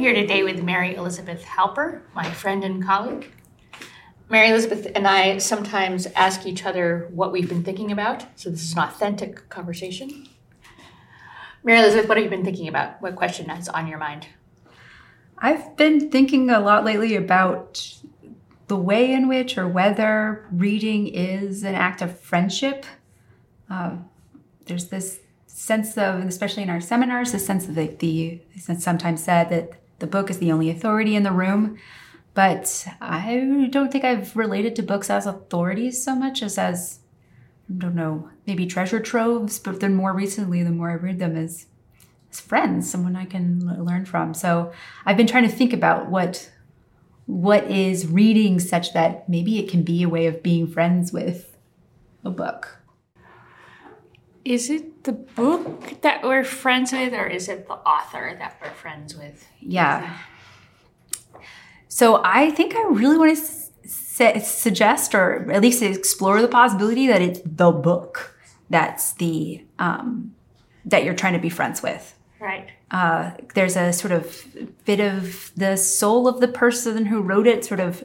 here today with Mary Elizabeth Halper, my friend and colleague. Mary Elizabeth and I sometimes ask each other what we've been thinking about, so this is an authentic conversation. Mary Elizabeth, what have you been thinking about? What question is on your mind? I've been thinking a lot lately about the way in which or whether reading is an act of friendship. Uh, there's this sense of, especially in our seminars, the sense of the, the sometimes said that the book is the only authority in the room. But I don't think I've related to books as authorities so much as as I don't know, maybe treasure troves. But then more recently, the more I read them, as as friends, someone I can learn from. So I've been trying to think about what what is reading such that maybe it can be a way of being friends with a book. Is it the book that we're friends with, or is it the author that we're friends with? Yeah. So I think I really want to su- suggest, or at least explore the possibility that it's the book that's the um, that you're trying to be friends with. Right. Uh, there's a sort of bit of the soul of the person who wrote it, sort of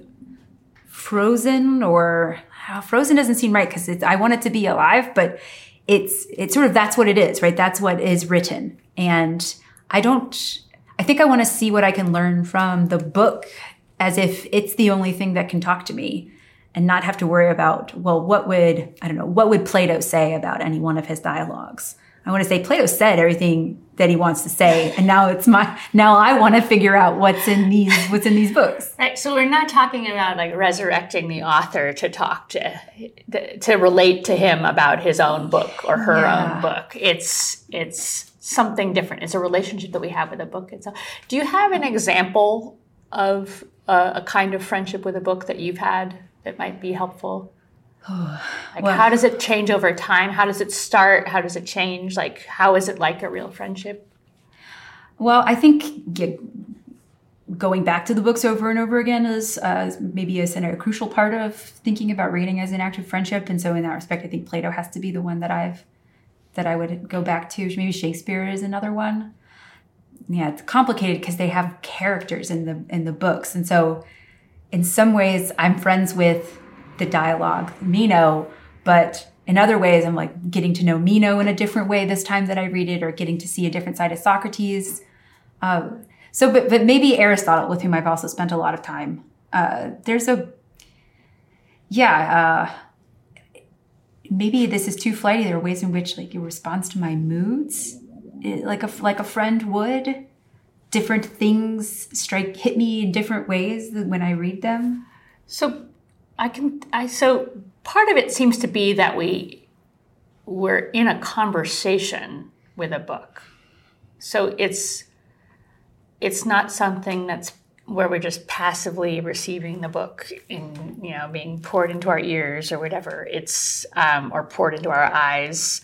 frozen, or oh, frozen doesn't seem right because I want it to be alive, but it's it's sort of that's what it is, right? That's what is written, and I don't. I think I want to see what I can learn from the book as if it's the only thing that can talk to me and not have to worry about well what would i don't know what would plato say about any one of his dialogues i want to say plato said everything that he wants to say and now it's my now i want to figure out what's in these what's in these books. Right so we're not talking about like resurrecting the author to talk to to relate to him about his own book or her yeah. own book. It's it's something different. It's a relationship that we have with a book itself. Do you have an example of a, a kind of friendship with a book that you've had that might be helpful like well, how does it change over time? How does it start? How does it change? Like how is it like a real friendship? Well i think going back to the books over and over again is uh, maybe a, a crucial part of thinking about reading as an act of friendship. And so in that respect i think plato has to be the one that i've that i would go back to. Maybe shakespeare is another one. Yeah it's complicated because they have characters in the in the books. And so in some ways i'm friends with the dialogue meno but in other ways i'm like getting to know meno in a different way this time that i read it or getting to see a different side of socrates. Uh, so but, but maybe aristotle with whom i've also spent a lot of time. Uh, there's a yeah uh, maybe this is too flighty. There are ways in which like it responds to my moods like a like a friend would. Different things strike hit me in different ways when i read them. So i can i so part of it seems to be that we we're in a conversation with a book. So it's it's not something that's where we're just passively receiving the book in you know being poured into our ears or whatever. It's um, or poured into our eyes.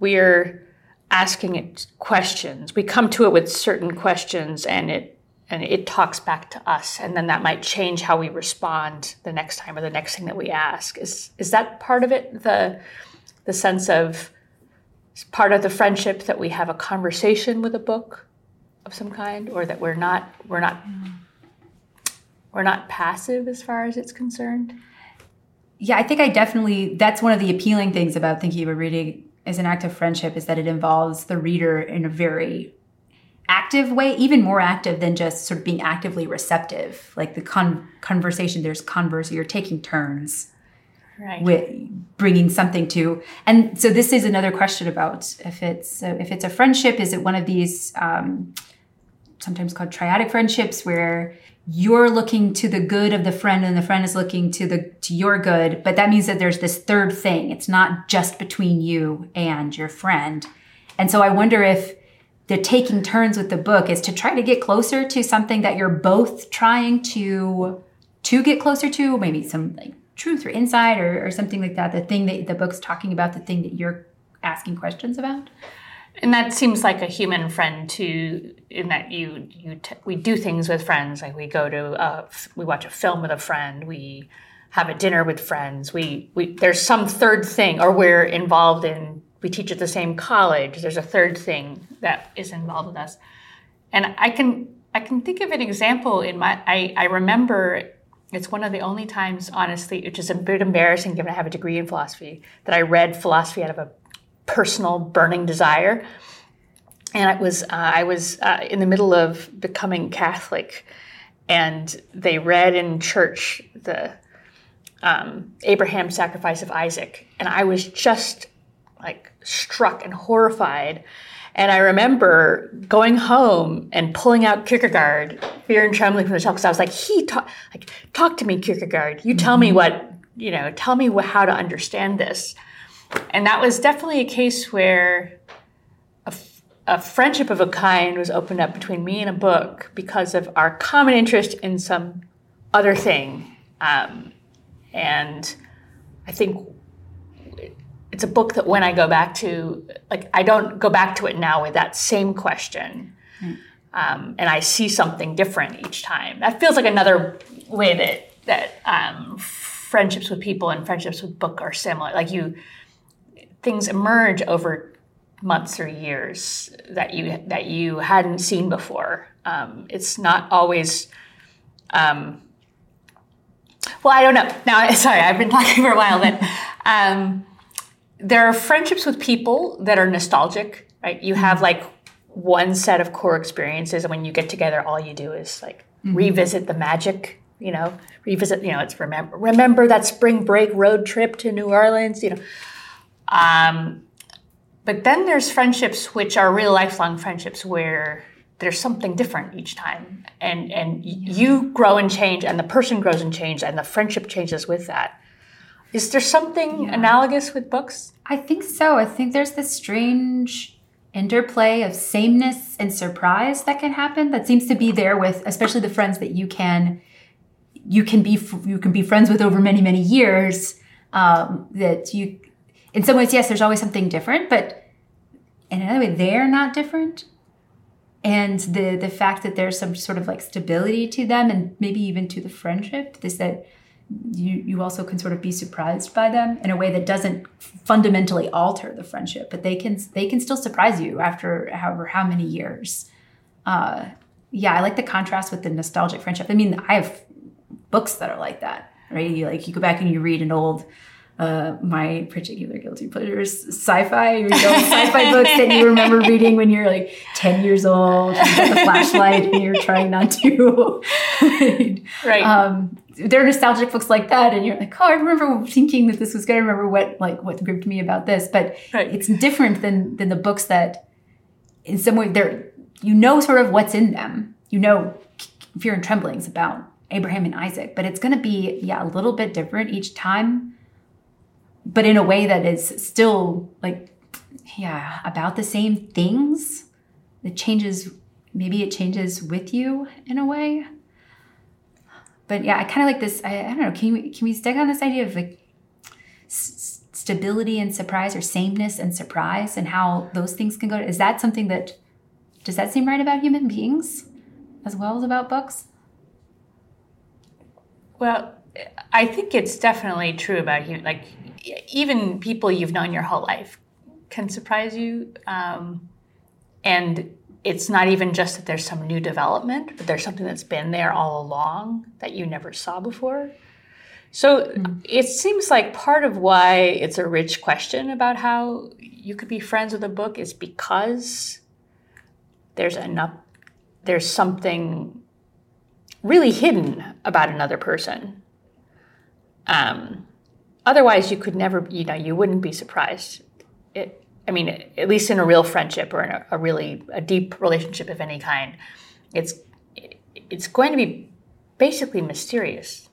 We're asking it questions. We come to it with certain questions and it and it talks back to us and then that might change how we respond the next time or the next thing that we ask. Is is that part of it the the sense of part of the friendship that we have a conversation with a book of some kind or that we're not we're not we're not passive as far as it's concerned? Yeah, I think I definitely that's one of the appealing things about thinking about reading as an act of friendship is that it involves the reader in a very active way, even more active than just sort of being actively receptive. Like the con- conversation, there's converse, you're taking turns right. with bringing something to. And so this is another question about if it's uh, if it's a friendship, is it one of these um, sometimes called triadic friendships where you're looking to the good of the friend and the friend is looking to the to your good but that means that there's this third thing it's not just between you and your friend and so i wonder if the taking turns with the book is to try to get closer to something that you're both trying to to get closer to maybe some like truth or insight or, or something like that the thing that the book's talking about the thing that you're asking questions about? And that seems like a human friend too in that you you t- we do things with friends like we go to a, we watch a film with a friend we have a dinner with friends we, we there's some third thing or we're involved in we teach at the same college there's a third thing that is involved with us and i can I can think of an example in my. I, I remember it's one of the only times, honestly, which is a bit embarrassing given I have a degree in philosophy, that I read philosophy out of a personal burning desire. And it was uh, I was uh, in the middle of becoming Catholic, and they read in church the um, Abraham sacrifice of Isaac, and I was just like struck and horrified and I remember going home and pulling out Kierkegaard, Fear and Trembling from the Shelf, because I was like, he talk, like, talk to me, Kierkegaard. You tell me mm-hmm. what, you know, tell me how to understand this. And that was definitely a case where a, a friendship of a kind was opened up between me and a book because of our common interest in some other thing. Um, and I think it's a book that when I go back to, like, I don't go back to it now with that same question. Mm. Um, and I see something different each time. That feels like another way that that um, friendships with people and friendships with book are similar. Like you, things emerge over months or years that you that you hadn't seen before. Um, it's not always. Um, well, I don't know. Now, sorry, I've been talking for a while, but um, there are friendships with people that are nostalgic, right? You have mm-hmm. like one set of core experiences, and when you get together, all you do is like mm-hmm. revisit the magic, you know, revisit, you know, it's remember remember that spring break road trip to New Orleans, you know. Um, but then there's friendships which are real lifelong friendships where there's something different each time, and and you grow and change, and the person grows and changes, and the friendship changes with that. Is there something yeah. analogous with books? I think so. I think there's this strange interplay of sameness and surprise that can happen that seems to be there with especially the friends that you can you can be you can be friends with over many many years um, that you in some ways yes there's always something different but in another way they're not different and the the fact that there's some sort of like stability to them and maybe even to the friendship is that you you also can sort of be surprised by them in a way that doesn't fundamentally alter the friendship, but they can they can still surprise you after however how many years. Uh, yeah, I like the contrast with the nostalgic friendship. I mean, I have books that are like that, right? You like you go back and you read an old uh, my particular guilty pleasures sci-fi you know sci-fi books that you remember reading when you're like 10 years old you the flashlight and you're trying not to right. Um, they're nostalgic books like that and you're like oh i remember thinking that this was good. I remember what like what gripped me about this. But right. it's different than than the books that in some way they're you know sort of what's in them. You know fear and tremblings about abraham and isaac but it's going to be yeah a little bit different each time but in a way that is still like yeah about the same things. It changes maybe it changes with you in a way but yeah i kind of like this I, I, don't know can we can we stick on this idea of like s- stability and surprise or sameness and surprise and how those things can go is that something that does that seem right about human beings as well as about books well i think it's definitely true about human like even people you've known your whole life can surprise you. Um, and it's not even just that there's some new development, but there's something that's been there all along that you never saw before. So mm-hmm. it seems like part of why it's a rich question about how you could be friends with a book is because there's enough, there's something really hidden about another person. Um, otherwise you could never you know you wouldn't be surprised it, i mean at least in a real friendship or in a, a really a deep relationship of any kind it's it's going to be basically mysterious.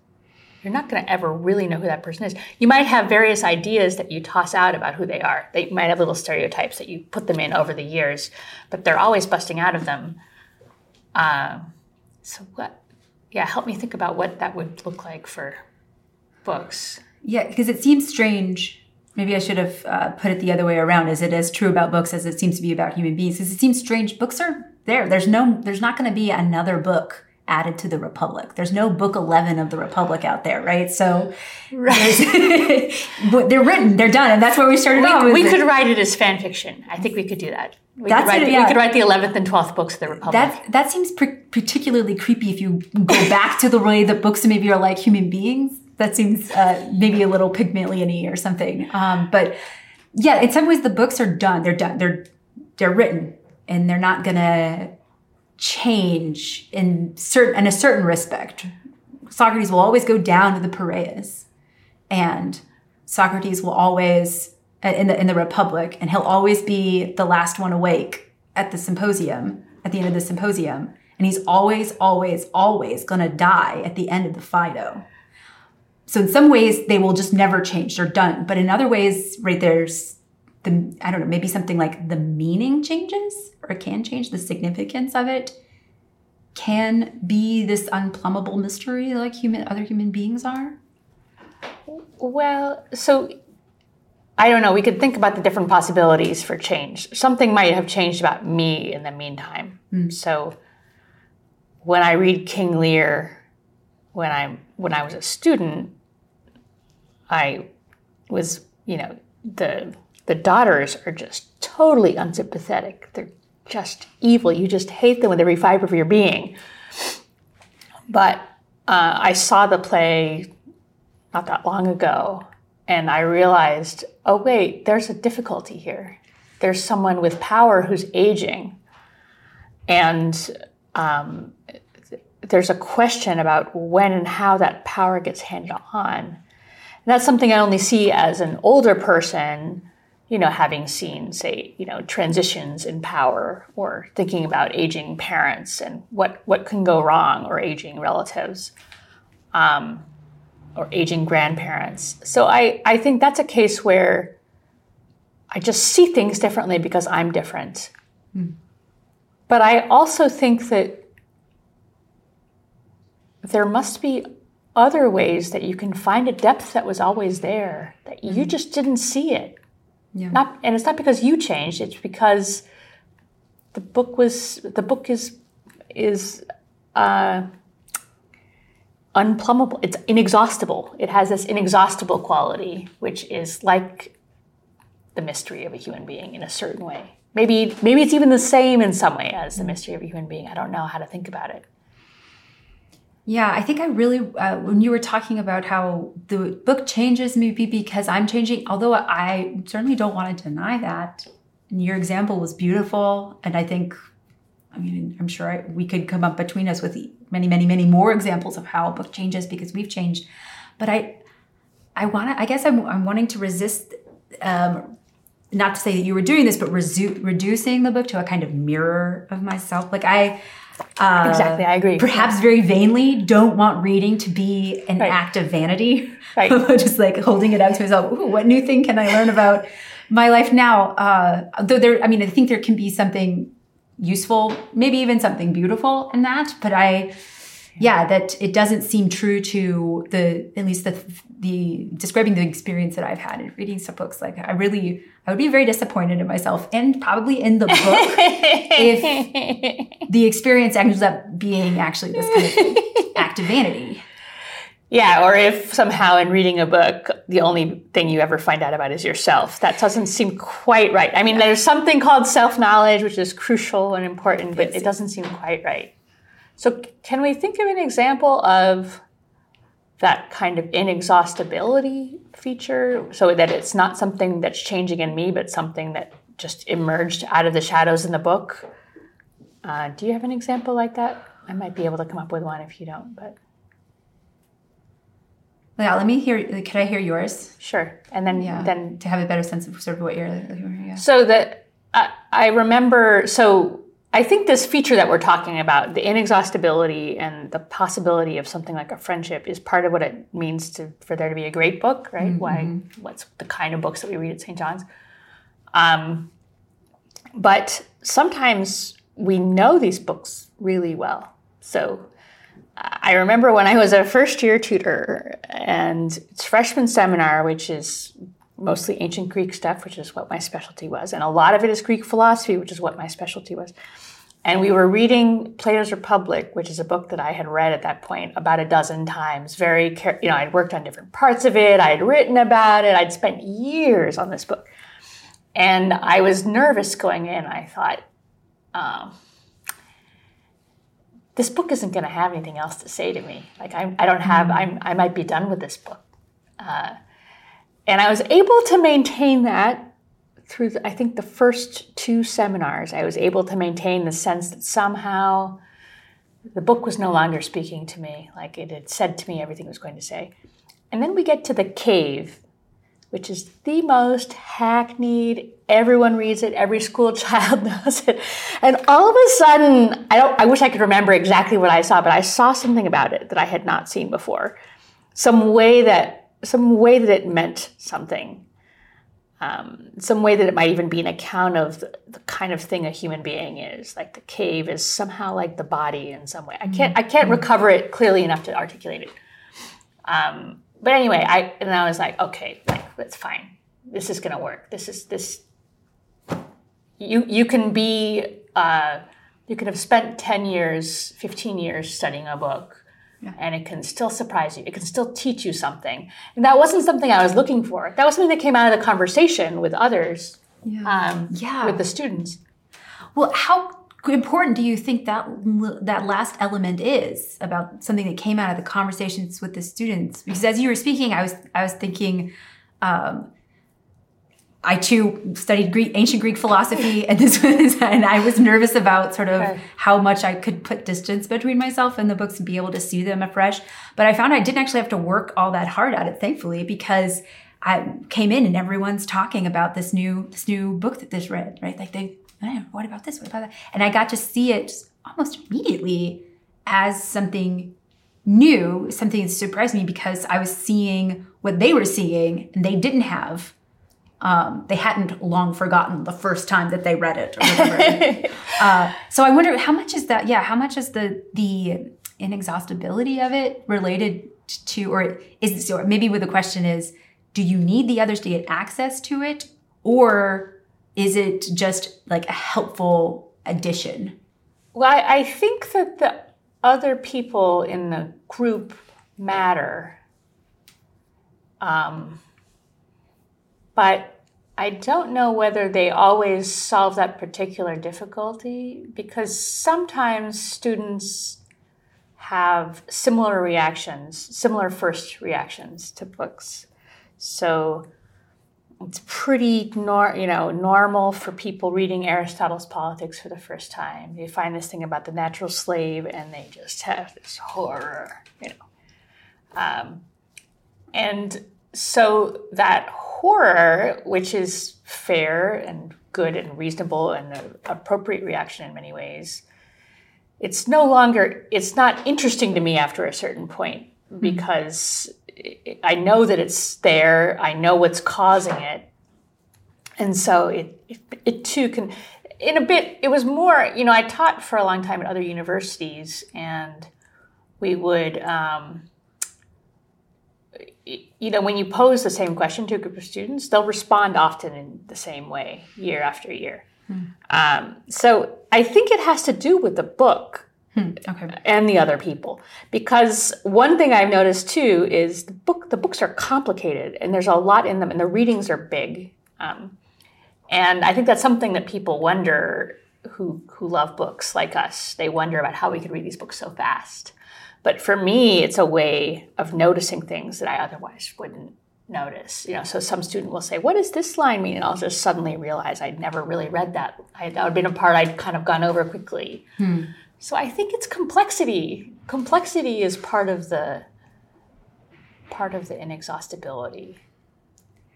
You're not going to ever really know who that person is. You might have various ideas that you toss out about who they are. They might have little stereotypes that you put them in over the years but they're always busting out of them. Uh, so what yeah help me think about what that would look like for books. Yeah, because it seems strange. Maybe I should have uh, put it the other way around. Is it as true about books as it seems to be about human beings? Because it seems strange. Books are there. There's no. There's not going to be another book added to the Republic. There's no book 11 of the Republic out there, right? So right. they're written, they're done. And that's where we started we, off. We could write it as fan fiction. I think we could do that. We, could write, it, yeah. we could write the 11th and 12th books of the Republic. That that seems par- particularly creepy if you go back to the way that books maybe are like human beings. That seems uh, maybe a little Pygmalion-y or something. Um, but yeah, in some ways the books are done. They're done. They're they're written, and they're not gonna change in certain in a certain respect. Socrates will always go down to the Piraeus, and Socrates will always uh, in the in the Republic, and he'll always be the last one awake at the symposium at the end of the symposium, and he's always, always, always to die at the end of the Phaedo. So in some ways, they will just never change; they're done. But in other ways, right there's the I don't know, maybe something like the meaning changes or can change the significance of it. Can be this unplumbable mystery like human other human beings are. Well, so I don't know. We could think about the different possibilities for change. Something might have changed about me in the meantime. Hmm. So when I read King Lear, when I when I was a student, I was you know the the daughters are just totally unsympathetic. They're just evil. You just hate them with every fiber of your being. But uh, I saw the play not that long ago, and I realized, oh wait, there's a difficulty here. There's someone with power who's aging, and um, there's a question about when and how that power gets handed on. That's something I only see as an older person, you know, having seen, say, you know, transitions in power or thinking about aging parents and what, what can go wrong or aging relatives um, or aging grandparents. So I, I think that's a case where I just see things differently because I'm different. But I also think that there must be other ways that you can find a depth that was always there that you just didn't see it. Yeah. Not, and it's not because you changed. It's because the book was the book is is uh, unplumbable. It's inexhaustible. It has this inexhaustible quality, which is like the mystery of a human being in a certain way. Maybe maybe it's even the same in some way as the mystery of a human being. I don't know how to think about it. Yeah, I think I really, uh, when you were talking about how the book changes maybe because I'm changing, although I certainly don't want to deny that. And your example was beautiful. And I think, I mean, I'm sure I, we could come up between us with many, many, many more examples of how a book changes because we've changed. But I, I want to, I guess I'm, I'm wanting to resist, um, not to say that you were doing this, but resu- reducing the book to a kind of mirror of myself. Like I, uh, Exactly, I agree. Perhaps very vainly, don't want reading to be an Right. act of vanity. Right. Just like holding it out to myself. Ooh, what new thing can I learn about my life now? Uh, though there, I mean, I think there can be something useful, maybe even something beautiful in that. But I, yeah, that it doesn't seem true to the at least the the describing the experience that I've had in reading some books. Like I really, I would be very disappointed in myself and probably in the book if the experience ends up being actually this kind of act of vanity. Yeah, or if somehow in reading a book, the only thing you ever find out about is yourself. That doesn't seem quite right. I mean, there's something called self knowledge, which is crucial and important, but it doesn't seem quite right. So, can we think of an example of that kind of inexhaustibility feature so that it's not something that's changing in me, but something that just emerged out of the shadows in the book? Uh, do you have an example like that? I might be able to come up with one if you don't, but Yeah, let me hear. Could I hear yours? sure. And then, Yeah, then to have a better sense of sort of what you're. Yeah. So that I, I remember, so I think this feature that we're talking about, the inexhaustibility and the possibility of something like a friendship, is part of what it means to for there to be a great book, right? Why? What's the kind of books that we read at St. John's? Um, but sometimes we know these books really well. So I remember when I was a first year tutor, and it's freshman seminar, which is mostly ancient Greek stuff, which is what my specialty was, and a lot of it is Greek philosophy, which is what my specialty was. And we were reading Plato's Republic, which is a book that I had read at that point about a dozen times. Very, you know, I'd worked on different parts of it, I had written about it, I'd spent years on this book. and I was nervous going in. I thought, um, this book isn't going to have anything else to say to me. Like I, I don't have, I'm, I might be done with this book. Uh, and I was able to maintain that through, I think, the first two seminars. I was able to maintain the sense that somehow the book was no longer speaking to me, like it had said to me everything it was going to say. And then we get to the cave, which is the most hackneyed. Everyone reads it. Every school child knows it. And all of a sudden, I don't. I wish I could remember exactly what I saw, but I saw something about it that I had not seen before. Some way that some way that it meant something. Um, some way that it might even be an account of the, the, kind of thing a human being is. Like the cave is somehow like the body in some way. I can't. I can't recover it clearly enough to articulate it. Um, but anyway, I and I was like, okay, like that's fine. This is gonna work. This is this. You you can be uh, you can have spent ten years, fifteen years studying a book, yeah. and it can still surprise you. It can still teach you something. And that wasn't something I was looking for. That was something that came out of the conversation with others. Yeah. Um, yeah. With the students. Well, how important do you think that that last element is about something that came out of the conversations with the students? Because as you were speaking, I was I was thinking. Um, I too studied Greek, ancient Greek philosophy, and this was, and I was nervous about sort of okay. how much I could put distance between myself and the books and be able to see them afresh. But I found I didn't actually have to work all that hard at it, thankfully, because I came in and everyone's talking about this new this new book that this read, right? Like they eh, what about this? What about that? And I got to see it almost immediately as something new, something that surprised me because I was seeing what they were seeing and they didn't have. Um, they hadn't long forgotten the first time that they read it uh, so I wonder how much is that? Yeah, how much is the the inexhaustibility of it related to, or is or maybe the question is, do you need the others to get access to it, or is it just like a helpful addition? Well, I, I think that the other people in the group matter. Um, but I don't know whether they always solve that particular difficulty because sometimes students have similar reactions, similar first reactions to books. So it's pretty nor, you know normal for people reading Aristotle's Politics for the first time. They find this thing about the natural slave, and they just have this horror, you know. Um, and so that horror, which is fair and good and reasonable and an appropriate reaction in many ways, it's no longer it's not interesting to me after a certain point mm-hmm. because I know that it's there. I know what's causing it, and so it, it, it too can. In a bit, it was more. You know, I taught for a long time at other universities, and we would. Um, you know, when you pose the same question to a group of students, they'll respond often in the same way year after year. Hmm. Um, so I think it has to do with the book Hmm, okay. And the other people. Because one thing I've noticed too is the book the books are complicated and there's a lot in them and the readings are big. Um, and I think that's something that people wonder who who love books like us. They wonder about how we can read these books so fast. But for me, it's a way of noticing things that I otherwise wouldn't notice. You know, so some student will say, "What does this line mean?" And I'll just suddenly realize I'd never really read that. I, that would have been a part I'd kind of gone over quickly. Hmm. So I think it's complexity. Complexity is part of the part of the inexhaustibility.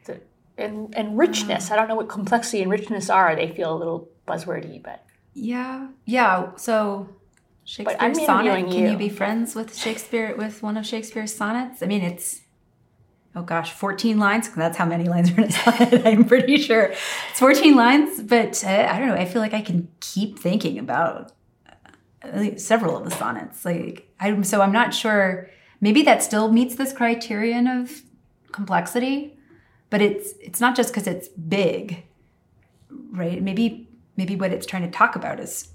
The, and, and richness. I don't know what complexity and richness are. They feel a little buzzwordy, but yeah, yeah. So Shakespeare's sonnet. Can you. be friends with Shakespeare with one of Shakespeare's sonnets? I mean, it's oh gosh, 14 lines. That's how many lines are in a sonnet, I'm pretty sure. It's 14 lines, but uh, I don't know. I feel like I can keep thinking about several of the sonnets. Like I'm so I'm not sure. Maybe that still meets this criterion of complexity, but it's it's not just because it's big, right? Maybe maybe what it's trying to talk about is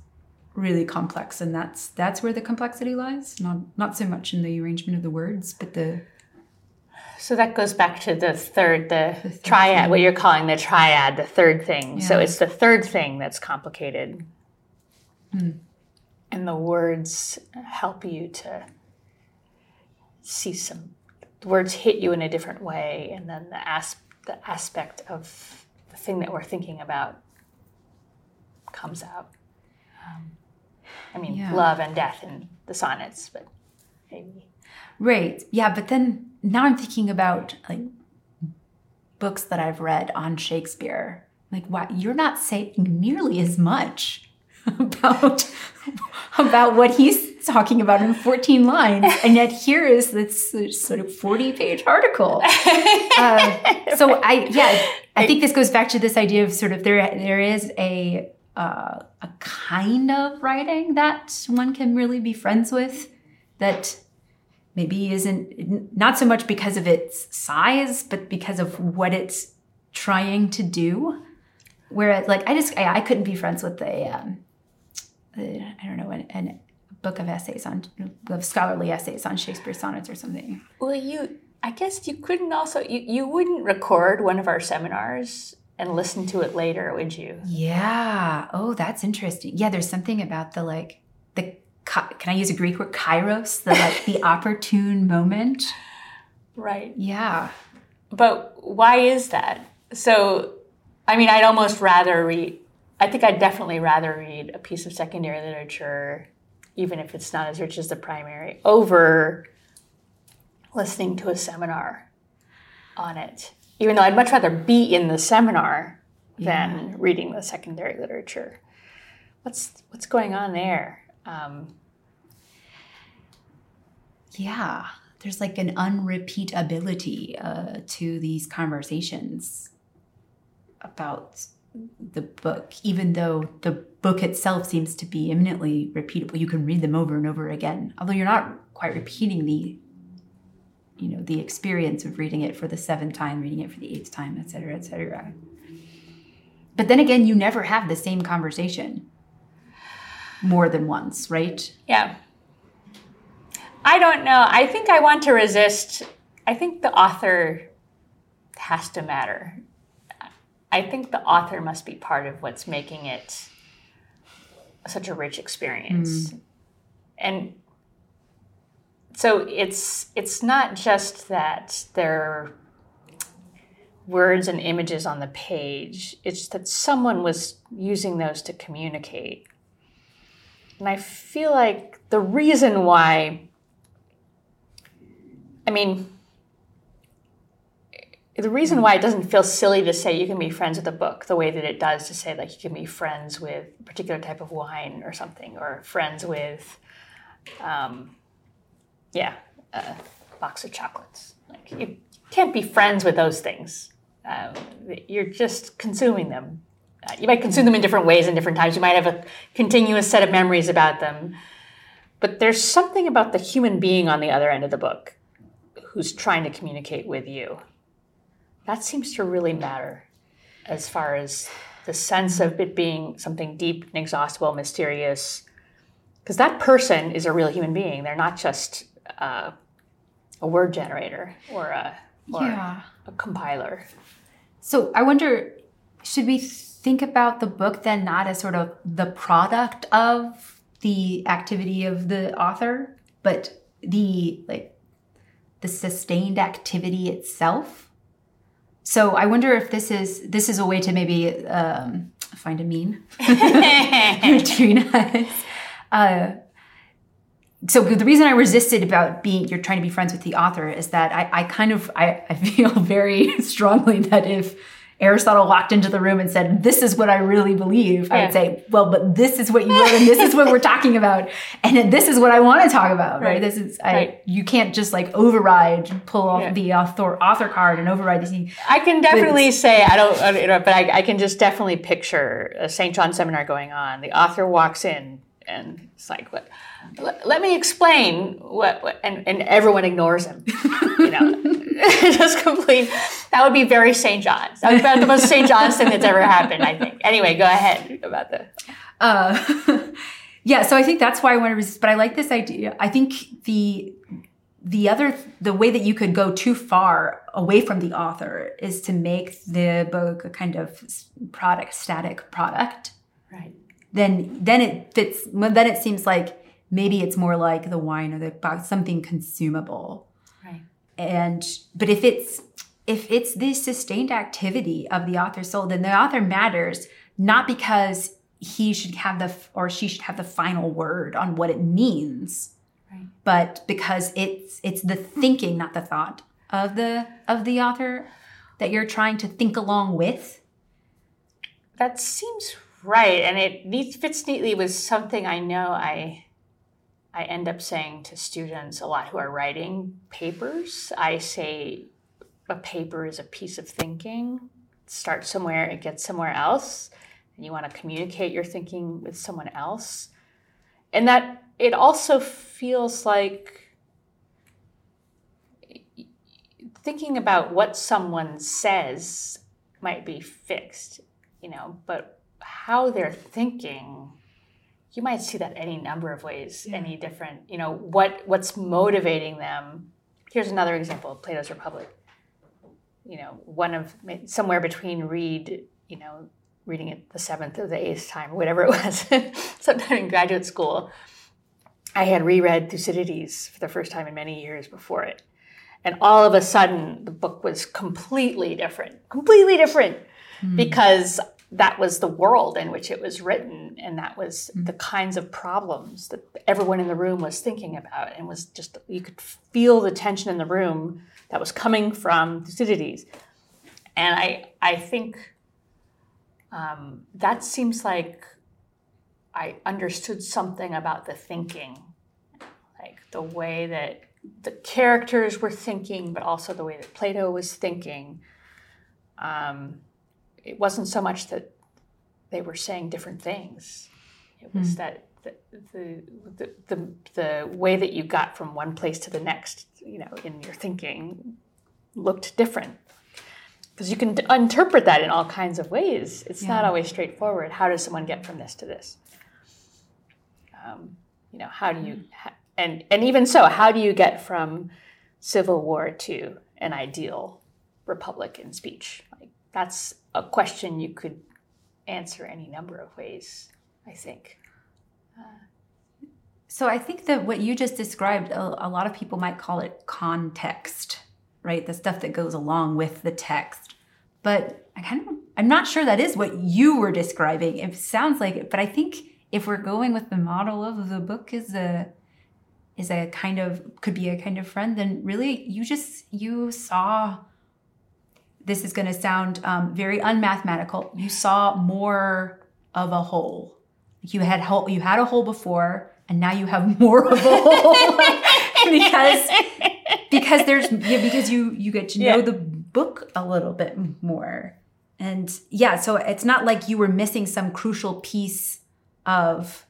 really complex, and that's that's where the complexity lies. Not not so much in the arrangement of the words, but the So that goes back to the third, the, triad, what you're calling the triad, the third thing. So it's the third thing that's complicated. Hmm. And the words help you to see some, the words hit you in a different way. And then the, as, the aspect of the thing that we're thinking about comes out. Um, I mean, Yeah. love and death in the sonnets, but maybe. Right. Yeah, but then now I'm thinking about like books that I've read on Shakespeare. Like, why you're not saying nearly as much about about what he's talking about in 14 lines, and yet here is this sort of 40 page article. Uh, so I yeah, I think this goes back to this idea of sort of there there is a uh, a kind of writing that one can really be friends with that maybe isn't not so much because of its size but because of what it's trying to do. Whereas like i just i, I couldn't be friends with a um don't know an, an book of essays on of scholarly essays on shakespeare sonnets or something. Well, you, I guess you couldn't also, you, you wouldn't record one of our seminars and listen to it later, would you? yeah oh that's interesting yeah there's something about the like the can i use a greek word kairos the like the opportune moment Right. yeah But why is that? So, I mean, I'd almost rather read, I think I'd definitely rather read a piece of secondary literature, even if it's not as rich as the primary, over listening to a seminar on it. Even though I'd much rather be in the seminar than reading the secondary literature. What's what's going on there? Um, Yeah, there's like an unrepeatability uh, to these conversations about the book, even though the book itself seems to be eminently repeatable. You can read them over and over again, although you're not quite repeating the, you know, the experience of reading it for the seventh time, reading it for the eighth time, et cetera, et cetera. But then again, you never have the same conversation more than once, right? Yeah. I don't know. I think I want to resist. I think the author has to matter. I think the author must be part of what's making it such a rich experience. Mm. And so it's it's not just that there are words and images on the page. It's that someone was using those to communicate. And I feel like the reason why, I mean, the reason why it doesn't feel silly to say you can be friends with a book the way that it does to say, like, you can be friends with a particular type of wine or something, or friends with, um, yeah, a box of chocolates. Like, you can't be friends with those things. Um, you're just consuming them uh, you might consume them in different ways and different times. You might have a continuous set of memories about them. But there's something about the human being on the other end of the book who's trying to communicate with you. That seems to really matter as far as the sense of it being something deep, inexhaustible, mysterious. Because that person is a real human being. They're not just uh, a word generator or a, or Yeah. a compiler. So I wonder, should we think about the book then not as sort of the product of the activity of the author, but the like the sustained activity itself? So I wonder if this is this is a way to maybe um, find a mean between us. Uh, so the reason I resisted about being you're trying to be friends with the author is that I, I kind of I, I feel very strongly that if Aristotle walked into the room and said, This is what I really believe, I'd say, Well, but this is what you wrote and this is what we're talking about. And this is what I want to talk about, right? Right. This is I Right. you can't just like override, pull off Yeah. the author author card and override the scene. I can definitely say I don't, I don't- you know, but I, I can just definitely picture a St. John seminar going on. The author walks in and it's like, "What? Let, let me explain what, what and, and everyone ignores him. You know, just complete. That would be very St. John's. That would be about the most St. John's thing that's ever happened. I think. Anyway, go ahead about the. Uh, yeah, so I think that's why I want to resist. But I like this idea. I think the the other the way that you could go too far away from the author is to make the book a kind of product static product right then then it fits then it seems like maybe it's more like the wine or the box something consumable. Right. And but if it's if it's the sustained activity of the author's soul then the author matters not because he should have the or she should have the final word on what it means right. but because it's it's the thinking not the thought of the of the author that you're trying to think along with. That seems right and it fits neatly with something i know i i end up saying to students a lot who are writing papers i say a paper is a piece of thinking start somewhere it gets somewhere else and you want to communicate your thinking with someone else. And that it also feels like thinking about what someone says might be fixed, you know, but how they're thinking you might see that any number of ways yeah. any different you know what what's motivating them here's another example of plato's republic you know one of somewhere between read you know reading it the seventh or the eighth time, whatever it was, sometime in graduate school, I had reread Thucydides for the first time in many years before it. And all of a sudden, the book was completely different, completely different, mm. because that was the world in which it was written, and that was mm. the kinds of problems that everyone in the room was thinking about, and was just you could feel the tension in the room that was coming from Thucydides. And I, I think um, that seems like I understood something about the thinking, like the way that the characters were thinking, but also the way that Plato was thinking. Um, it wasn't so much that they were saying different things; it was mm. that the, the, the the way that you got from one place to the next, you know, in your thinking, looked different because you can d- interpret that in all kinds of ways. It's yeah. not always straightforward. How does someone get from this to this? Um, you know, how do you, ha- and and even so, how do you get from civil war to an ideal republic in speech? Like that's a question you could answer any number of ways. I think. Uh, so I think that what you just described, a, a lot of people might call it context right? The stuff that goes along with the text. But I kind of, I'm not sure that is what you were describing. It sounds like it, but I think if we're going with the model of the book is a, is a kind of, could be a kind of friend, then really you just, you saw, this is going to sound um, very unmathematical. You saw more of a whole. You had whole, you had a hole before, and now you have more of a hole because because there's yeah, because you you get to know yeah. the book a little bit more and yeah so it's not like you were missing some crucial piece of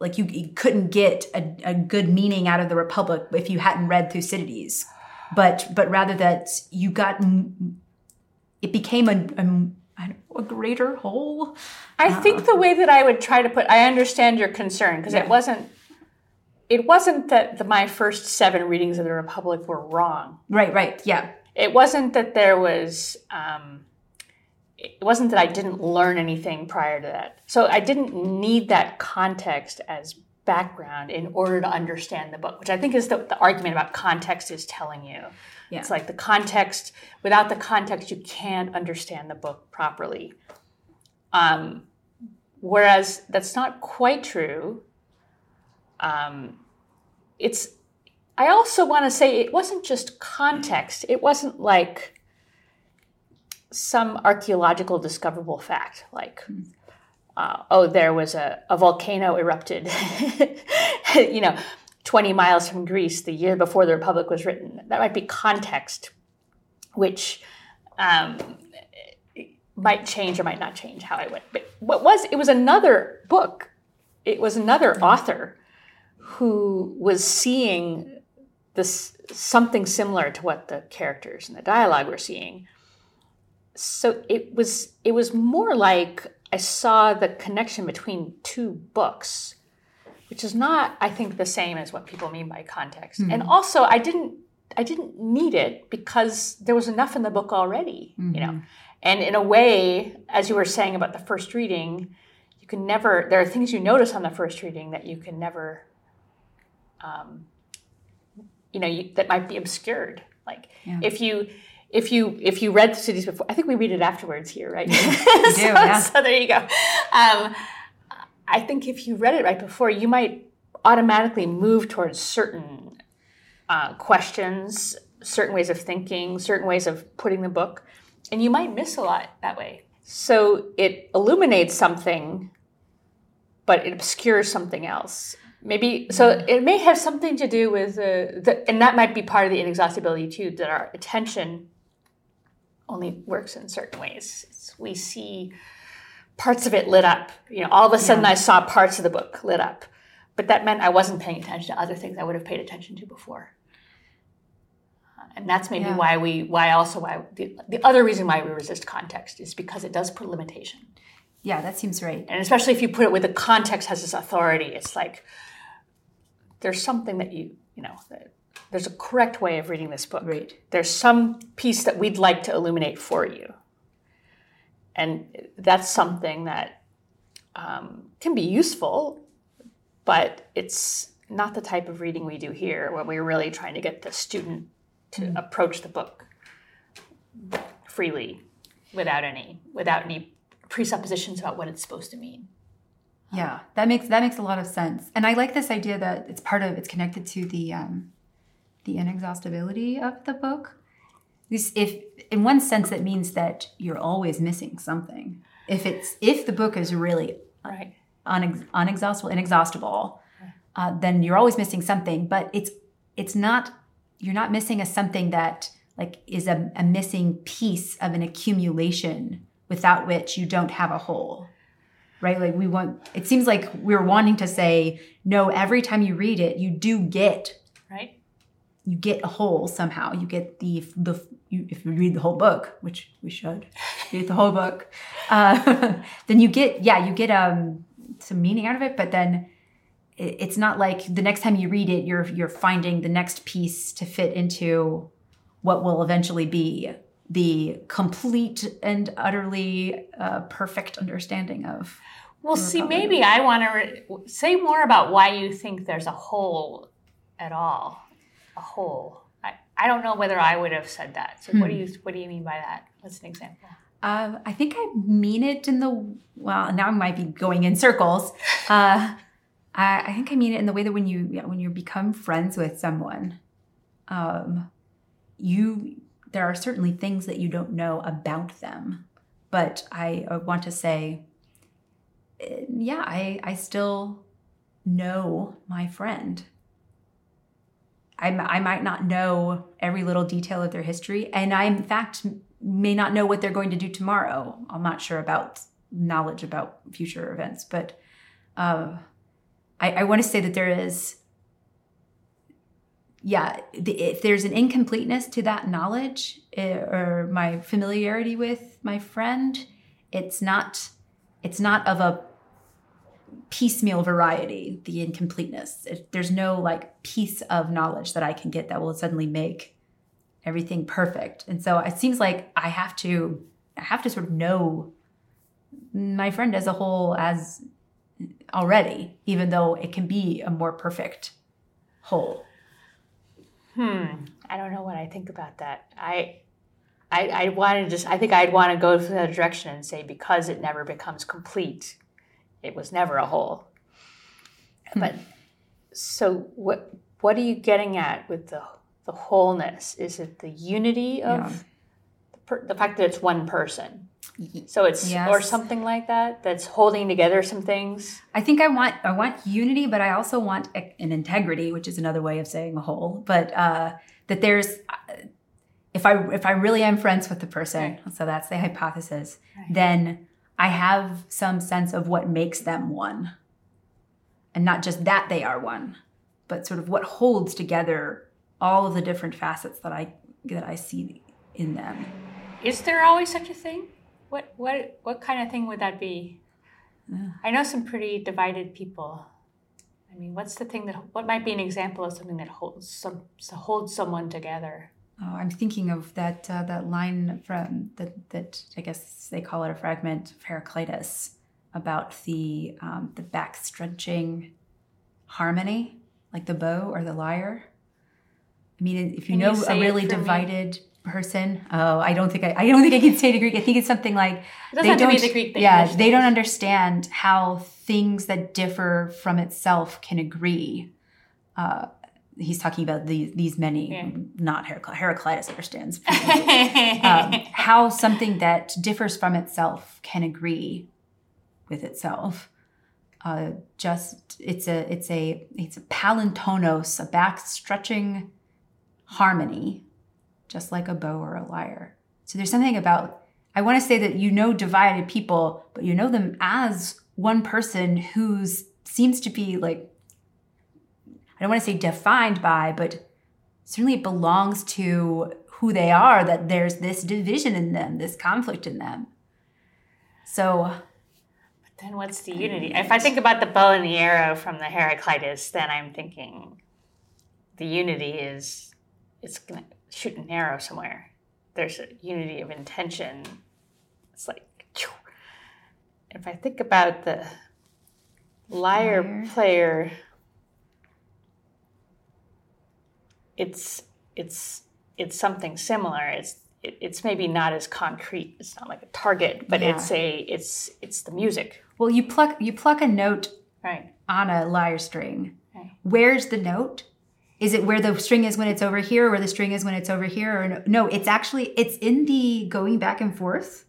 like you, you couldn't get a, a, good meaning out of the republic if you hadn't read thucydides but but rather that you got it became a, a, a greater whole i uh, think the way that i would try to put i understand your concern because yeah. it wasn't it wasn't that the, my first seven readings of the Republic were wrong. Right, right, yeah. It wasn't that there was. Um, it wasn't that I didn't learn anything prior to that. So I didn't need that context as background in order to understand the book, which I think is the, the argument about context is telling you. Yeah. It's like the context, without the context, you can't understand the book properly. Um, whereas that's not quite true um, it's I also want to say it wasn't just context. It wasn't like some archaeological discoverable fact, like, uh, oh, there was a, a volcano erupted, you know, 20 miles from Greece the year before the Republic was written. That might be context, which um, might change or might not change how I went. But what was, it was another book, it was another author who was seeing this something similar to what the characters in the dialogue were seeing. So it was it was more like I saw the connection between two books which is not, I think, the same as what people mean by context. And also, I didn't, I didn't need it because there was enough in the book already, you know. And in a way, as you were saying about the first reading, you can never. There are things you notice on the first reading that you can never, um, you know, you, that might be obscured. Like if you. If you if you read the cities before, I think we read it afterwards here, right? so, yeah. so there you go. Um, I think if you read it right before, you might automatically move towards certain uh, questions, certain ways of thinking, certain ways of putting the book, and you might miss a lot that way. So it illuminates something, but it obscures something else. Maybe so it may have something to do with uh, the, and that might be part of the inexhaustibility too. That our attention only works in certain ways. It's, we see parts of it lit up. You know, all of a sudden I saw parts of the book lit up, but that meant I wasn't paying attention to other things I would have paid attention to before. Uh, And that's maybe Yeah. why we, why also why the, the other reason why we resist context is because it does put limitation, Yeah, that seems right. and especially if you put it with the context has this authority, it's like there's something that you you know that there's a correct way of reading this book. Right. There's some piece that we'd like to illuminate for you, and that's something that um, can be useful, but it's not the type of reading we do here, where we're really trying to get the student to approach the book freely, without any without any presuppositions about what it's supposed to mean. Yeah, that makes that makes a lot of sense, and I like this idea that it's part of it's connected to the um, the inexhaustibility of the book. If in one sense, it means that you're always missing something. If it's if the book is really Right. unex- unexhaustible, inexhaustible, uh, then you're always missing something. But it's it's not you're not missing a something that like is a, a missing piece of an accumulation without which you don't have a whole. Right? Like we want it seems like we're wanting to say, no, every time you read it, you do get. You get a whole somehow. You get the the you, if you read the whole book, which we should read the whole book, uh, then you get yeah you get um some meaning out of it. But then it, it's not like the next time you read it, you're you're finding the next piece to fit into what will eventually be the complete and utterly uh, perfect understanding of. Well, see, maybe I want to re- say more about why you think there's a whole at all. A whole. I, I don't know whether I would have said that. So, what do you what do you mean by that? What's an example? Uh, I think I mean it in the well. Now I might be going in circles. Uh, I, I think I mean it in the way that when you yeah, when you become friends with someone, um, you there are certainly things that you don't know about them, but I want to say, eh, yeah, I I still know my friend. I, m- I might not know every little detail of their history, and I, in fact, may not know what they're going to do tomorrow. I'm not sure about knowledge about future events, but uh, I, I want to say that there is, yeah, the, if there's an incompleteness to that knowledge eh, or my familiarity with my friend, it's not, it's not of a piecemeal variety the incompleteness there's no like piece of knowledge that i can get that will suddenly make everything perfect and so it seems like i have to i have to sort of know my friend as a whole as already even though it can be a more perfect whole Hmm. I don't know what I think about that. I, I, I want to just. I think I'd want to go to that direction and say because it never becomes complete, it was never a whole. But so what? What are you getting at with the the wholeness? Is it the unity of Yeah. the, per, the fact that it's one person? So it's or something like that. That's holding together some things. I think I want I want unity, but I also want a- an integrity, which is another way of saying a whole. But uh, that there's uh, if I if I really am friends with the person, so that's the hypothesis, then I have some sense of what makes them one, and not just that they are one, but sort of what holds together all of the different facets that I that I see in them. Is there always such a thing? What what what kind of thing would that be? I know some pretty divided people. I mean, what's the thing that what might be an example of something that holds some holds someone together? Oh, I'm thinking of that uh, that line from that that I guess they call it a fragment of Heraclitus about the um, the back stretching harmony, like the bow or the lyre. I mean, if you Can know you a really for me? divided person, oh, I don't think I, I don't think I can say the Greek. I think it's something like It doesn't have to be the Greek. The yeah, English they don't understand how things that differ from itself can agree. Uh, he's talking about these these many, Yeah. not Heraclitus. Heraclitus understands um, how something that differs from itself can agree with itself. Uh, just it's a it's a it's a palintonos, a back stretching harmony, just like a bow or a lyre. So there's something about I want to say that you know divided people, but you know them as one person who's seems to be like don't want to say defined by, but certainly it belongs to who they are that there's this division in them, this conflict in them. So but then what's the unity? If I think about the bow and the arrow from the Heraclitus, then I'm thinking the unity is it's gonna shoot an arrow somewhere. There's a unity of intention. It's like if I think about the lyre Lyre. player, it's it's it's something similar. It's it, it's maybe not as concrete. It's not like a target, but Yeah. it's a it's it's the music, well you pluck you pluck a note right? on a lyre string. Right. Where's the note? Is it where the string is when it's over here, or where the string is when it's over here? Or no, no, it's actually it's in the going back and forth.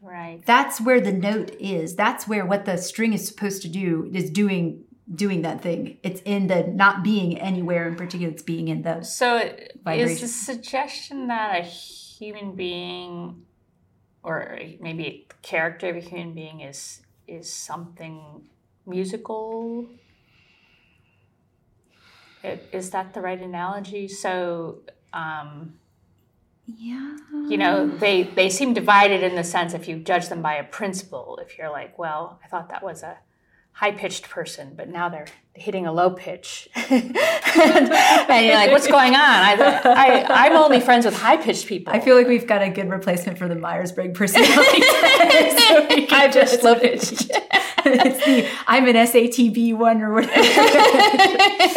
Right. That's where the note is. That's where what the string is supposed to do is doing doing that thing. It's in the not being anywhere in particular. It's being in the So is the suggestion that a human being, or maybe a character of a human being, is is something musical? Is that the right analogy? So, um, yeah. you know, they they seem divided in the sense if you judge them by a principle. If you're like, well, I thought that was a high pitched person, but now they're hitting a low pitch, and, you're like, what's going on? I, I I'm only friends with high pitched people. I feel like we've got a good replacement for the Myers Briggs personality test. I've just just- low pitched. it's the I'm an SATB one or whatever.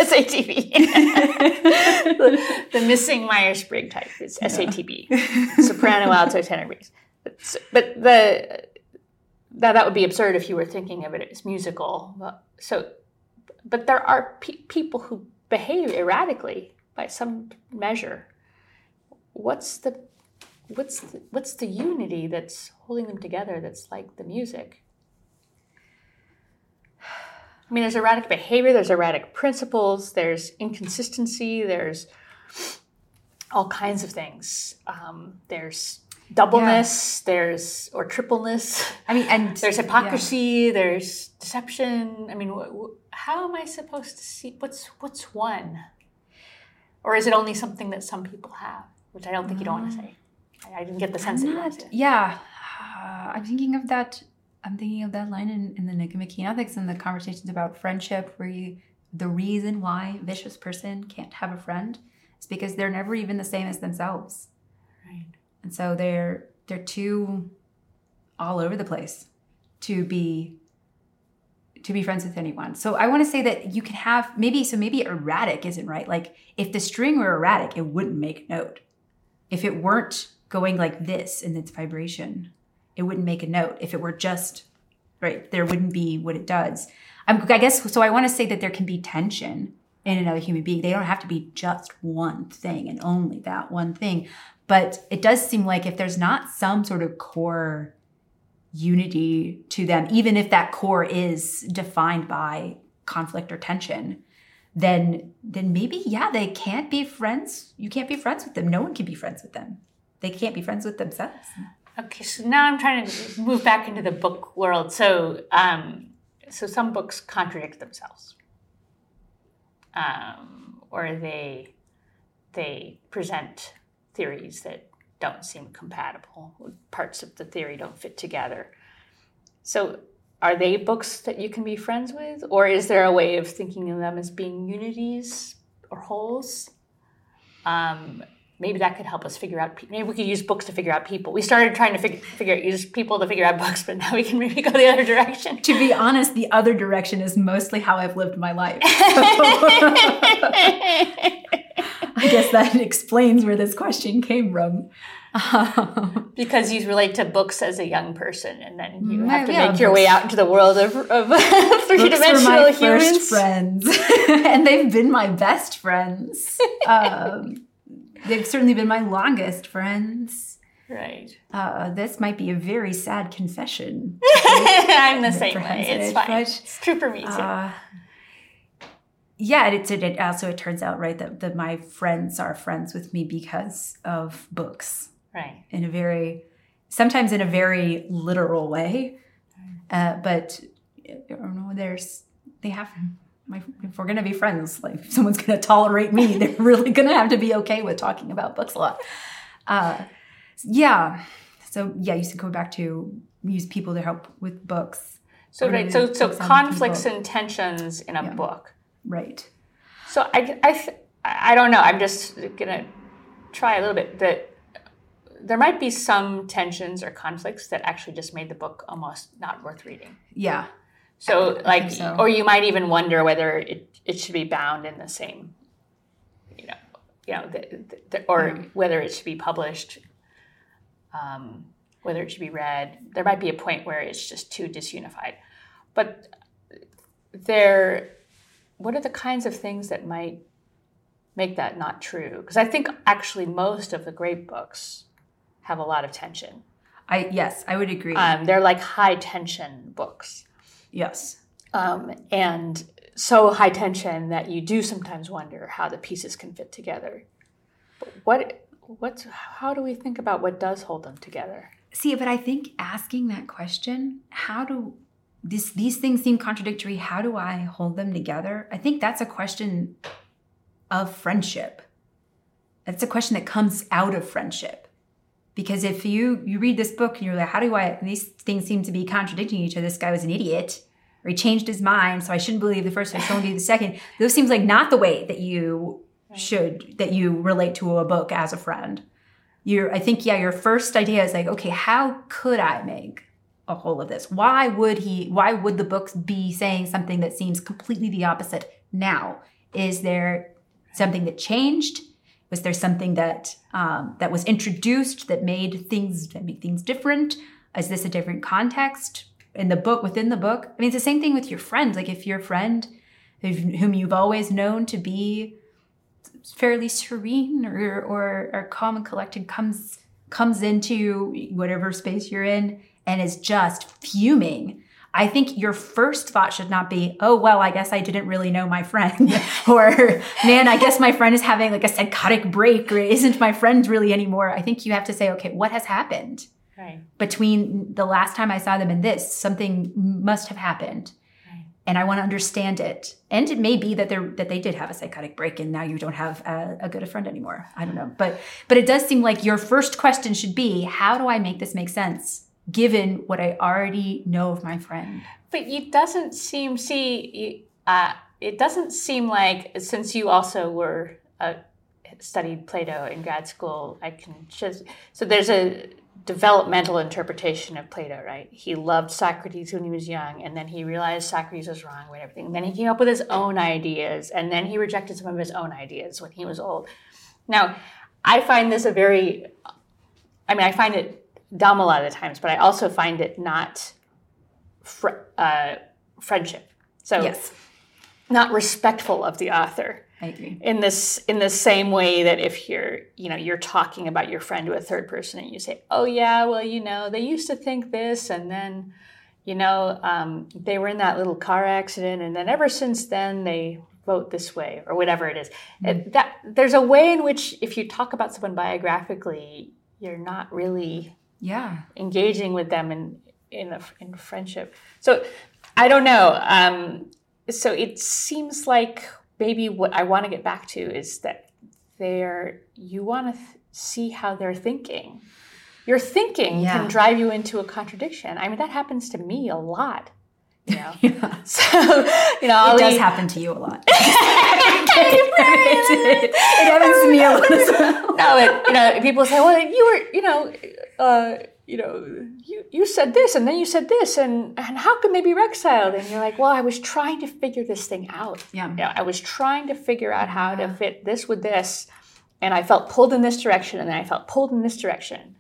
SATB. the, the missing Myers Briggs type is SATB, soprano, alto, tenor, bass. But, but the now that would be absurd if you were thinking of it as musical. But- So, but there are pe- people who behave erratically by some measure. What's the what's the, what's the unity that's holding them together? That's like the music. I mean, there's erratic behavior, there's erratic principles, there's inconsistency, there's all kinds of things. Um, there's doubleness, there's or tripleness. I mean, and There's hypocrisy. There's deception. I mean, wh- wh- how am I supposed to see what's what's one, or is it only something that some people have, which I don't think you don't want to say. I, I didn't get the sense that you wanted. Yeah, uh, I'm thinking of that. I'm thinking of that line in, in the Nicomachean Ethics and the conversations about friendship, where you, the reason why a vicious person can't have a friend is because they're never even the same as themselves. And so they're they're too all over the place to be to be friends with anyone. So I want to say that you can have maybe so maybe erratic isn't right. Like if the string were erratic, it wouldn't make note. If it weren't going like this in its vibration, it wouldn't make a note. If it were just right, there wouldn't be what it does. I'm, I guess so. I want to say that there can be tension in another human being. They don't have to be just one thing and only that one thing. But it does seem like if there's not some sort of core unity to them, even if that core is defined by conflict or tension, then then maybe yeah, they can't be friends. You can't be friends with them. No one can be friends with them. They can't be friends with themselves. Okay, so now I'm trying to move back into the book world. So, um, so some books contradict themselves, um, or they they present theories that don't seem compatible. Parts of the theory don't fit together. So, are they books that you can be friends with, or is there a way of thinking of them as being unities or wholes? Um, maybe that could help us figure out. Maybe we could use books to figure out people. We started trying to figure, figure out use people to figure out books, but now we can maybe go the other direction. To be honest, the other direction is mostly how I've lived my life. I guess that explains where this question came from. because you relate to books as a young person, and then you have to Yeah, make your books- way out into the world of, of Books three-dimensional my humans. friends, and they've been my best friends. Um, they've certainly been my longest friends. Right. Uh, this might be a very sad confession. I'm the same way. It's it, fine. but, It's true for me too. Uh, yeah, it, it, also it turns out right that, that my friends are friends with me because of books right. in a very sometimes in a very literal way, uh, but you know, there's they have. My, if we're gonna be friends, like if someone's gonna tolerate me, they're really gonna have to be okay with talking about books a lot. Uh, yeah. So yeah, you should go back to use people to help with books. So right. So so conflicts and tensions in a Yeah. book. Right. So I I th- I don't know. I'm just gonna try a little bit that there might be some tensions or conflicts that actually just made the book almost not worth reading. Yeah. So like, so. or you might even wonder whether it, it should be bound in the same, you know, you know, the, the, or Yeah. whether it should be published, um, whether it should be read. There might be a point where it's just too disunified, but there, what are the kinds of things that might make that not true? Because I think actually most of the great books have a lot of tension. I yes, I would agree. Um, they're like high tension books yes. um, and so high tension that you do sometimes wonder how the pieces can fit together. But what what's how do we think about what does hold them together? See, but I think asking that question, how do this these things seem contradictory, how do I hold them together? I think that's a question of friendship. That's a question that comes out of friendship. Because if you you read this book and you're like, how do I these things seem to be contradicting each other, this guy was an idiot, or he changed his mind, so I shouldn't believe the first, I shouldn't believe the second. Those seems like not the way that you should that you relate to a book as a friend your i think yeah your first idea is like okay how could i make a whole of this. Why would he why would the books be saying something that seems completely the opposite now? Is there something that changed? Was there something that um, that was introduced that made things that make things different? Is this a different context in the book within the book? I mean it's the same thing with your friend. like if your friend whom you've always known to be fairly serene or, or or calm and collected comes comes into whatever space you're in and is just fuming i think your first thought should not be oh well i guess i didn't really know my friend or man i guess my friend is having like a psychotic break or isn't my friend really anymore i think you have to say okay what has happened Right. between the last time I saw them and this, something must have happened. Right. And I want to understand it. And it may be that they that they did have a psychotic break, and now you don't have a, a good a friend anymore. I don't know, but but it does seem like your first question should be, how do I make this make sense, given what I already know of my friend? But it doesn't seem see uh, it doesn't seem like since you also were uh, studied Plato in grad school, I can just so there's a developmental interpretation of Plato, right? He loved Socrates when he was young, and then he realized Socrates was wrong with everything. And then he came up with his own ideas, and then he rejected some of his own ideas when he was old. Now, I find this a very, I mean, I find it dumb a lot of the times, but I also find it not fr- uh, friendship. So Yes, not respectful of the author I agree. in this in the same way that if you're you know you're talking about your friend to a third person and you say oh yeah well you know they used to think this and then you know um, they were in that little car accident and then ever since then they vote this way or whatever it is It- that there's a way in which if you talk about someone biographically you're not really Yeah, engaging with them in in a in friendship. So I don't know. Um, so it seems like maybe what I want to get back to is that they're you want to th- see how they're thinking. Your thinking Yeah. can drive you into a contradiction. I mean that happens to me a lot. Yeah. So, you know, I'll It does eat- happen to you a lot. it, happens to me a lot as well. no, it, you know, people say, well, you were, you know, uh, you know, you, you said this and then you said this, and, and how can they be reconciled? And you're like, well, I was trying to figure this thing out. Yeah. You know, I was trying to figure out how to fit this with this, and I felt pulled in this direction, and then I felt pulled in this direction.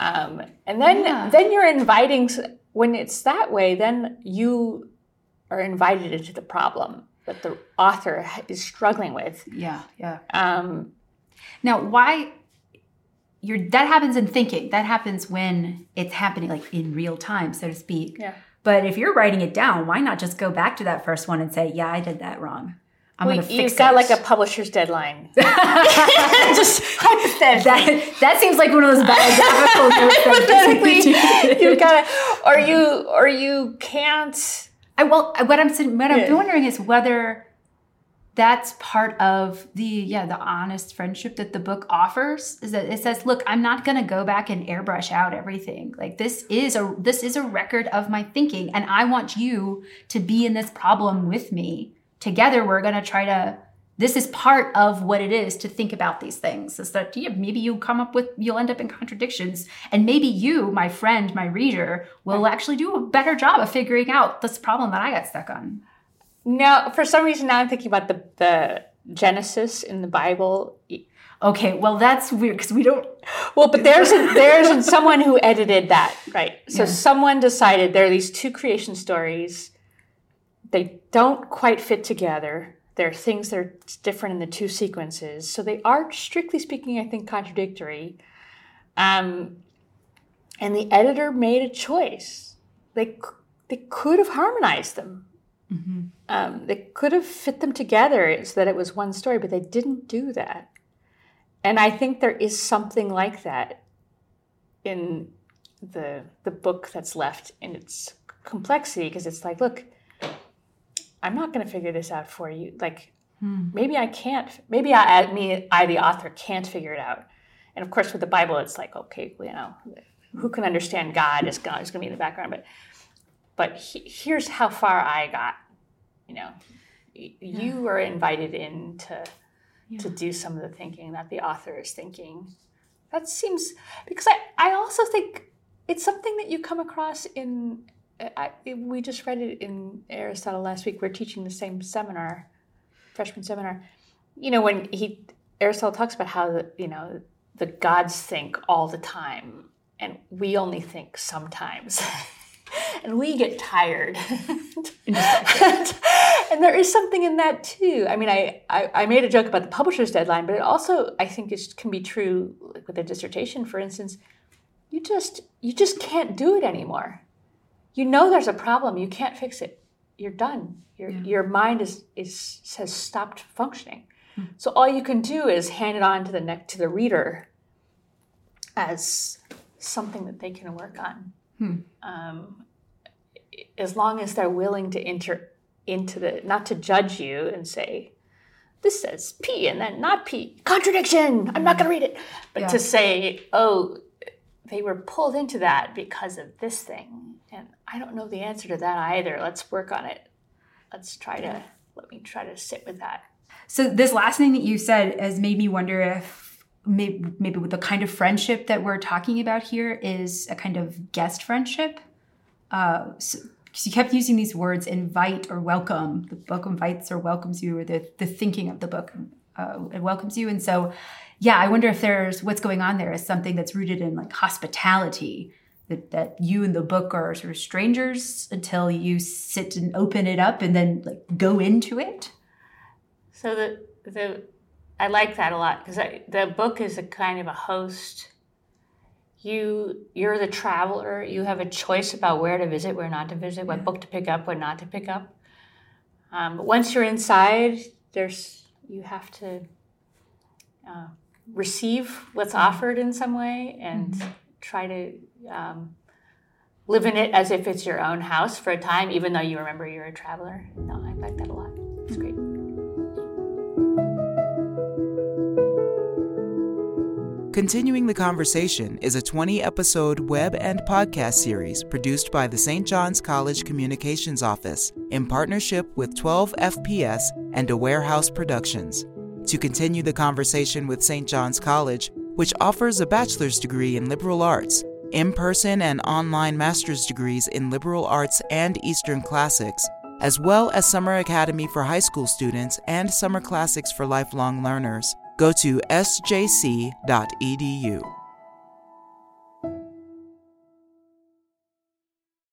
Um, and then, Yeah. then you're inviting, when it's that way, then you are invited into the problem that the author is struggling with. Yeah, yeah. Um, Now, why you're that happens in thinking. That happens when it's happening like in real time, so to speak. yeah. But if you're writing it down, why not just go back to that first one and say, "Yeah, I did that wrong. I'm Well, to fix you've it." got like a publisher's deadline. Just that, that seems like one of those biographical notes hypothetically, you've got to, or you, or you can't. I well, what I'm saying- what I'm Yeah. wondering is whether that's part of the yeah the honest friendship that the book offers is that it says look i'm not going to go back and airbrush out everything like this is a this is a record of my thinking and i want you to be in this problem with me together we're going to try to this is part of what it is to think about these things is that yeah, maybe you come up with you'll end up in contradictions and maybe you my friend my reader will actually do a better job of figuring out this problem that i got stuck on Now, for some reason, now I'm thinking about the the Genesis in the Bible. okay well that's weird because we don't Well, but there's a, there's someone who edited that, right? So Yeah. someone decided there are these two creation stories. They don't quite fit together. There are things that are different in the two sequences. So they are, strictly speaking, I think, contradictory. Um, and the editor made a choice. They, they could have harmonized them. Um, they could have fit them together so that it was one story, but they didn't do that. And I think there is something like that in the the book that's left in its complexity because it's like, look, I'm not going to figure this out for you. Like, hmm. maybe I can't. Maybe I, I, me, I, the author, can't figure it out. And of course, with the Bible, it's like, okay, you know, who can understand God is going to be in the background, but but he, here's how far I got. You know, Y- you were invited in to to do some of the thinking that the author is thinking. That seems because I, I also think it's something that you come across in. I, we just read it in Aristotle last week. We're teaching the same seminar, freshman seminar. You know, when he Aristotle talks about how the you know the gods think all the time, and we only think sometimes. and we get tired. and there is something in that too. I mean, I, I, I made a joke about the publisher's deadline, but it also I think it can be true like with a dissertation, for instance. You just you just can't do it anymore. You know there's a problem. You can't fix it. You're done. Your your mind is is has stopped functioning. So all you can do is hand it on to the neck to the reader as something that they can work on. Um, as long as they're willing to enter into the not to judge you and say this says p and then not p contradiction i'm not going to read it but Yeah. to say oh they were pulled into that because of this thing i don't know the answer to that either let's work on it let's try to let me try to sit with that So this last thing that you said has made me wonder if maybe, maybe with the kind of friendship that we're talking about here is a kind of guest friendship. Uh, so, 'cause you kept using these words invite or welcome. The book invites or welcomes you, or the, the thinking of the book uh, it welcomes you. And so, yeah, I wonder if there's what's going on there is something that's rooted in like hospitality. That, that you and the book are sort of strangers until you sit and open it up and then like go into it. So the the I like that a lot because the book is a kind of a host. You you're the traveler. You have a choice about where to visit, where not to visit, what book to pick up, what not to pick up. Um, but once you're inside, there's you have to uh, receive what's offered in some way and try to um, live in it as if it's your own house for a time, even though you remember you're a traveler. No, I like that a lot. It's great. Continuing the Conversation is a 20 episode web and podcast series produced by the St. John's College Communications Office in partnership with 12 FPS and Aware House Productions. To continue the conversation with St. John's College, which offers a bachelor's degree in liberal arts, in person and online master's degrees in liberal arts and Eastern classics, as well as Summer Academy for high school students and Summer Classics for lifelong learners. Go to sjc.edu.